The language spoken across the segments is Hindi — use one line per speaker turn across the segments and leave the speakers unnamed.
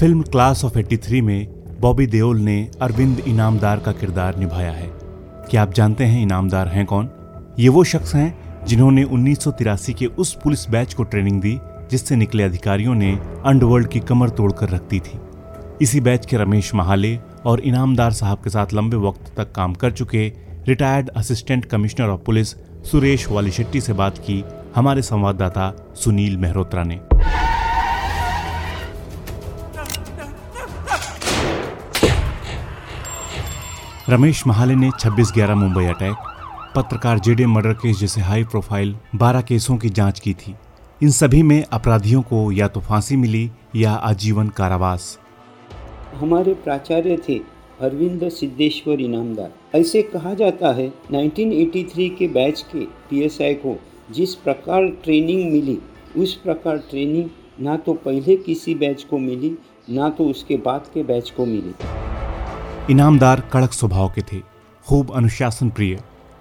फ़िल्म क्लास ऑफ़ 83 में बॉबी देओल ने अरविंद इनामदार का किरदार निभाया है। क्या आप जानते हैं इनामदार हैं कौन? ये वो शख्स हैं जिन्होंने उन्नीस सौ तिरासी के उस पुलिस बैच को ट्रेनिंग दी, जिससे निकले अधिकारियों ने अंडरवर्ल्ड की कमर तोड़कर रख दी थी। इसी बैच के रमेश महाले और इनामदार साहब के साथ लंबे वक्त तक काम कर चुके retired assistant commissioner of police Suresh Walishetty से बात की हमारे संवाददाता सुनील मेहरोत्रा ने। रमेश महाले ने 26 ग्यारह मुंबई अटैक, पत्रकार जेडे मर्डर केस जैसे हाई प्रोफ़ाइल 12 केसों की जाँच की थी। इन सभी में अपराधियों को या तो फांसी मिली या आजीवन कारावास।
हमारे प्राचार्य थे अरविंद सिद्धेश्वर इनामदार ऐसे कहा जाता है 1983 के बैच के पीएसआई को जिस प्रकार ट्रेनिंग मिली, उस प्रकार ट्रेनिंग ना तो पहले किसी बैच को मिली, ना तो उसके बाद के बैच को मिली।
इनामदार कड़क स्वभाव के थे, खूब अनुशासन प्रिय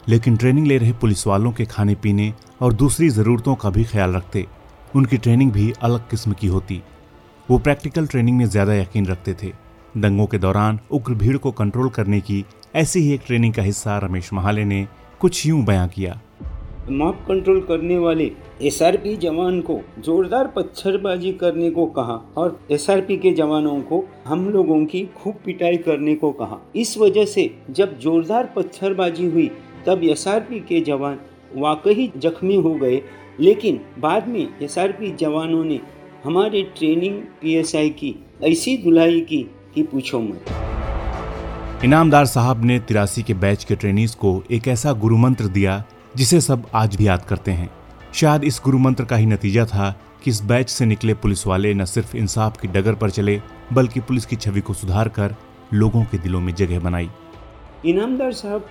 लेकिन ट्रेनिंग ले रहे पुलिस वालों के खाने पीने और दूसरी ज़रूरतों का भी ख्याल रखते। उनकी ट्रेनिंग भी अलग किस्म की होती। वो प्रैक्टिकल ट्रेनिंग में ज़्यादा यकीन रखते थे। दंगों के दौरान उग्र भीड़ को कंट्रोल करने की ऐसी ही एक ट्रेनिंग का हिस्सा रमेश महाले ने कुछ यूँ बयां किया।
मॉब कंट्रोल करने वाले एसआरपी जवान को, जोरदार पत्थरबाजी करने को कहा और एसआरपी के जवानों को, हम लोगों की खूब पिटाई करने को कहा। इस वजह से, जब जोरदार पत्थरबाजी हुई, तब एसआरपी के जवान वाकई जख्मी हो गए। लेकिन बाद में एसआरपी जवानों ने हमारे ट्रेनिंग पीएसआई की, ऐसी धुलाई की कि पूछो मत।
इनामदार साहब ने तिरासी के बैच के ट्रेनीज को एक ऐसा गुरु मंत्र दिया जिसे सब आज भी याद करते हैं। शायद इस गुरु मंत्र का ही नतीजा था कि इस बैच से निकले पुलिस वाले न सिर्फ़ इंसाफ की डगर पर चले, बल्कि पुलिस की छवि को सुधार कर लोगों के दिलों में जगह बनाई।
इनामदार साहब,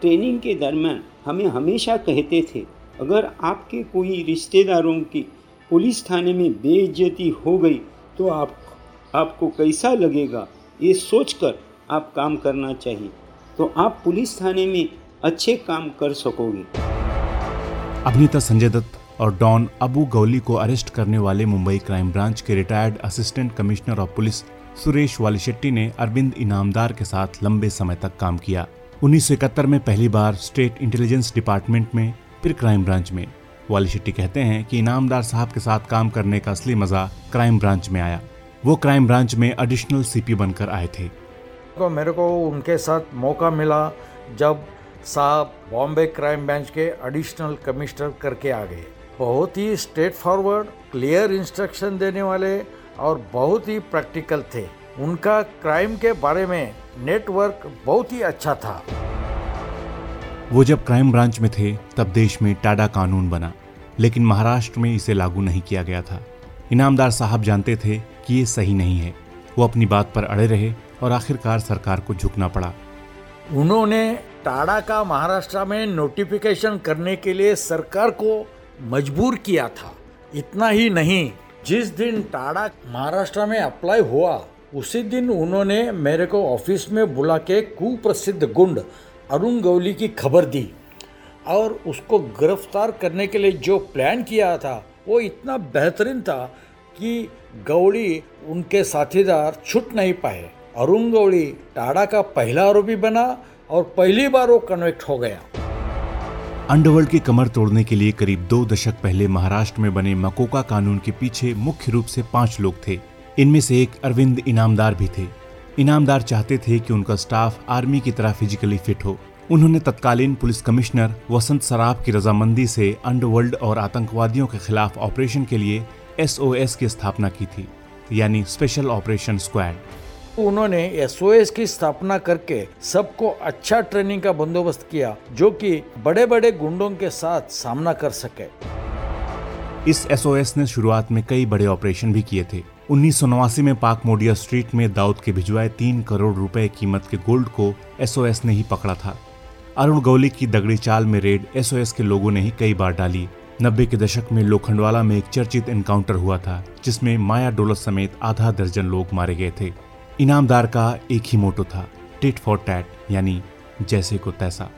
ट्रेनिंग के दरमियान हमें हमेशा कहते थे, अगर आपके कोई रिश्तेदारों की पुलिस थाने में बेइज्जती हो गई तो आप, आपको कैसा लगेगा? ये सोचकर आप काम करना चाहिए। तो आप पुलिस थाने में अच्छे काम कर सकोगे।
अभिनेता संजय दत्त और डॉन अबू गौली को अरेस्ट करने वाले मुंबई क्राइम ब्रांच के retired assistant commissioner of police Suresh Walishetty ने अरविंद इनामदार के साथ लंबे समय तक काम किया। उन्नीस में पहली बार स्टेट इंटेलिजेंस डिपार्टमेंट में फिर क्राइम ब्रांच में। वालीशेट्टी कहते हैं कि इनामदार साहब के साथ काम करने का असली मज़ा क्राइम ब्रांच में आया। वो क्राइम ब्रांच में एडिशनल सीपी बनकर आए थे।
तो मेरे को उनके साथ मौका मिला जब साहब बॉम्बे क्राइम ब्रांच के एडिशनल कमिश्नर करके आ गए। बहुत ही स्ट्रेट फॉरवर्ड क्लियर इंस्ट्रक्शन देने वाले और बहुत ही प्रैक्टिकल थे। उनका क्राइम के बारे में नेटवर्क बहुत ही अच्छा था।
वो जब क्राइम ब्रांच में थे तब देश में टाडा कानून बना। लेकिन महाराष्ट्र में इसे लागू नहीं किया गया था। इनामदार साहब जानते थे कि ये सही नहीं है। वो अपनी बात पर अड़े रहे और आखिरकार सरकार को झुकना पड़ा।
उन्होंने टाड़ा का महाराष्ट्र में नोटिफिकेशन करने के लिए सरकार को मजबूर किया था। इतना ही नहीं, जिस दिन टाड़ा महाराष्ट्र में अप्लाई हुआ, उसी दिन उन्होंने मेरे को ऑफ़िस में बुला के कुप्रसिद्ध गुंड अरुण गौली की खबर दी। और उसको गिरफ़्तार करने के लिए जो प्लान किया था, वो इतना बेहतरीन था कि गौड़ी उनके साथीदार छूट नहीं पाए। अरुण गौड़ी टाड़ा का पहला आरोपी बना और पहली बार वो कन्वेक्ट हो गया।
अंडरवर्ल्ड की कमर तोड़ने के लिए करीब दो दशक पहले महाराष्ट्र में बने मकोका कानून के पीछे मुख्य रूप से पाँच लोग थे। इनमें से एक अरविंद इनामदार भी थे। इनामदार चाहते थे कि उनका स्टाफ आर्मी की तरह फिजिकली फिट हो। उन्होंने तत्कालीन पुलिस कमिश्नर वसंत सराफ की रजामंदी से अंडरवर्ल्ड और आतंकवादियों के खिलाफ ऑपरेशन के लिए एसओएस की स्थापना की थी, यानी स्पेशल ऑपरेशन स्क्वाड।
उन्होंने एस की स्थापना करके सबको अच्छा ट्रेनिंग का बंदोबस्त किया, जो कि बड़े बड़े गुंडों के साथ सामना कर सके।
इस एसओएस ने शुरुआत में कई बड़े ऑपरेशन भी किए थे। उन्नीस सौ नवासी में पाक मोडिया स्ट्रीट में दाऊद के भिजवाए तीन करोड़ रुपए कीमत के गोल्ड को एसओएस ने ही पकड़ा था। अरुण गौली की दगड़ी चाल में रेड एसओएस के लोगों ने ही कई बार डाली। नब्बे के दशक में लोखंडवाला में एक चर्चित एनकाउंटर हुआ था, जिसमें माया डोलत समेत आधा दर्जन लोग मारे गए थे। इनामदार का एक ही मोटो था टिट फॉर टैट यानी जैसे को तैसा।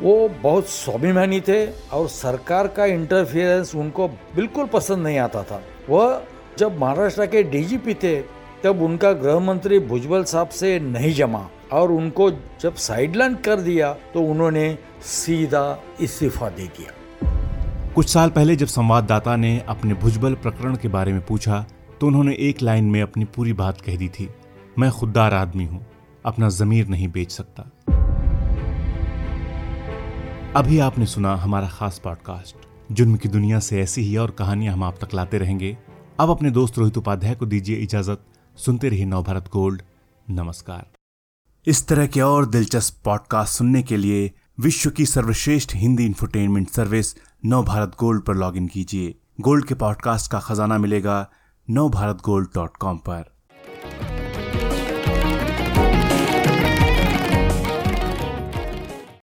वो बहुत स्वाभिमानी थे और सरकार का इंटरफियरेंस उनको बिल्कुल पसंद नहीं आता था। वह जब महाराष्ट्र के डीजीपी थे तब उनका गृह मंत्री भुजबल साहब से नहीं जमा और उनको जब साइडलाइन कर दिया तो उन्होंने सीधा इस्तीफा दे दिया।
कुछ साल पहले जब संवाददाता ने अपने भुजबल प्रकरण के बारे में पूछा तो उन्होंने एक लाइन में अपनी पूरी बात कह दी थी। मैं खुददार आदमी हूँ, अपना जमीर नहीं बेच सकता। अभी आपने सुना हमारा खास पॉडकास्ट जुर्म की दुनिया से ऐसी ही और कहानियाँ हम आप तक लाते रहेंगे। अब अपने दोस्त रोहित उपाध्याय को दीजिए इजाज़त। सुनते रहिए नवभारत गोल्ड। नमस्कार। इस तरह के और दिलचस्प पॉडकास्ट सुनने के लिए विश्व की सर्वश्रेष्ठ Hindi infotainment service Nav Bharat gold पर लॉगिन कीजिए। गोल्ड के पॉडकास्ट का खजाना मिलेगा नव भारत गोल्ड डॉट कॉम पर।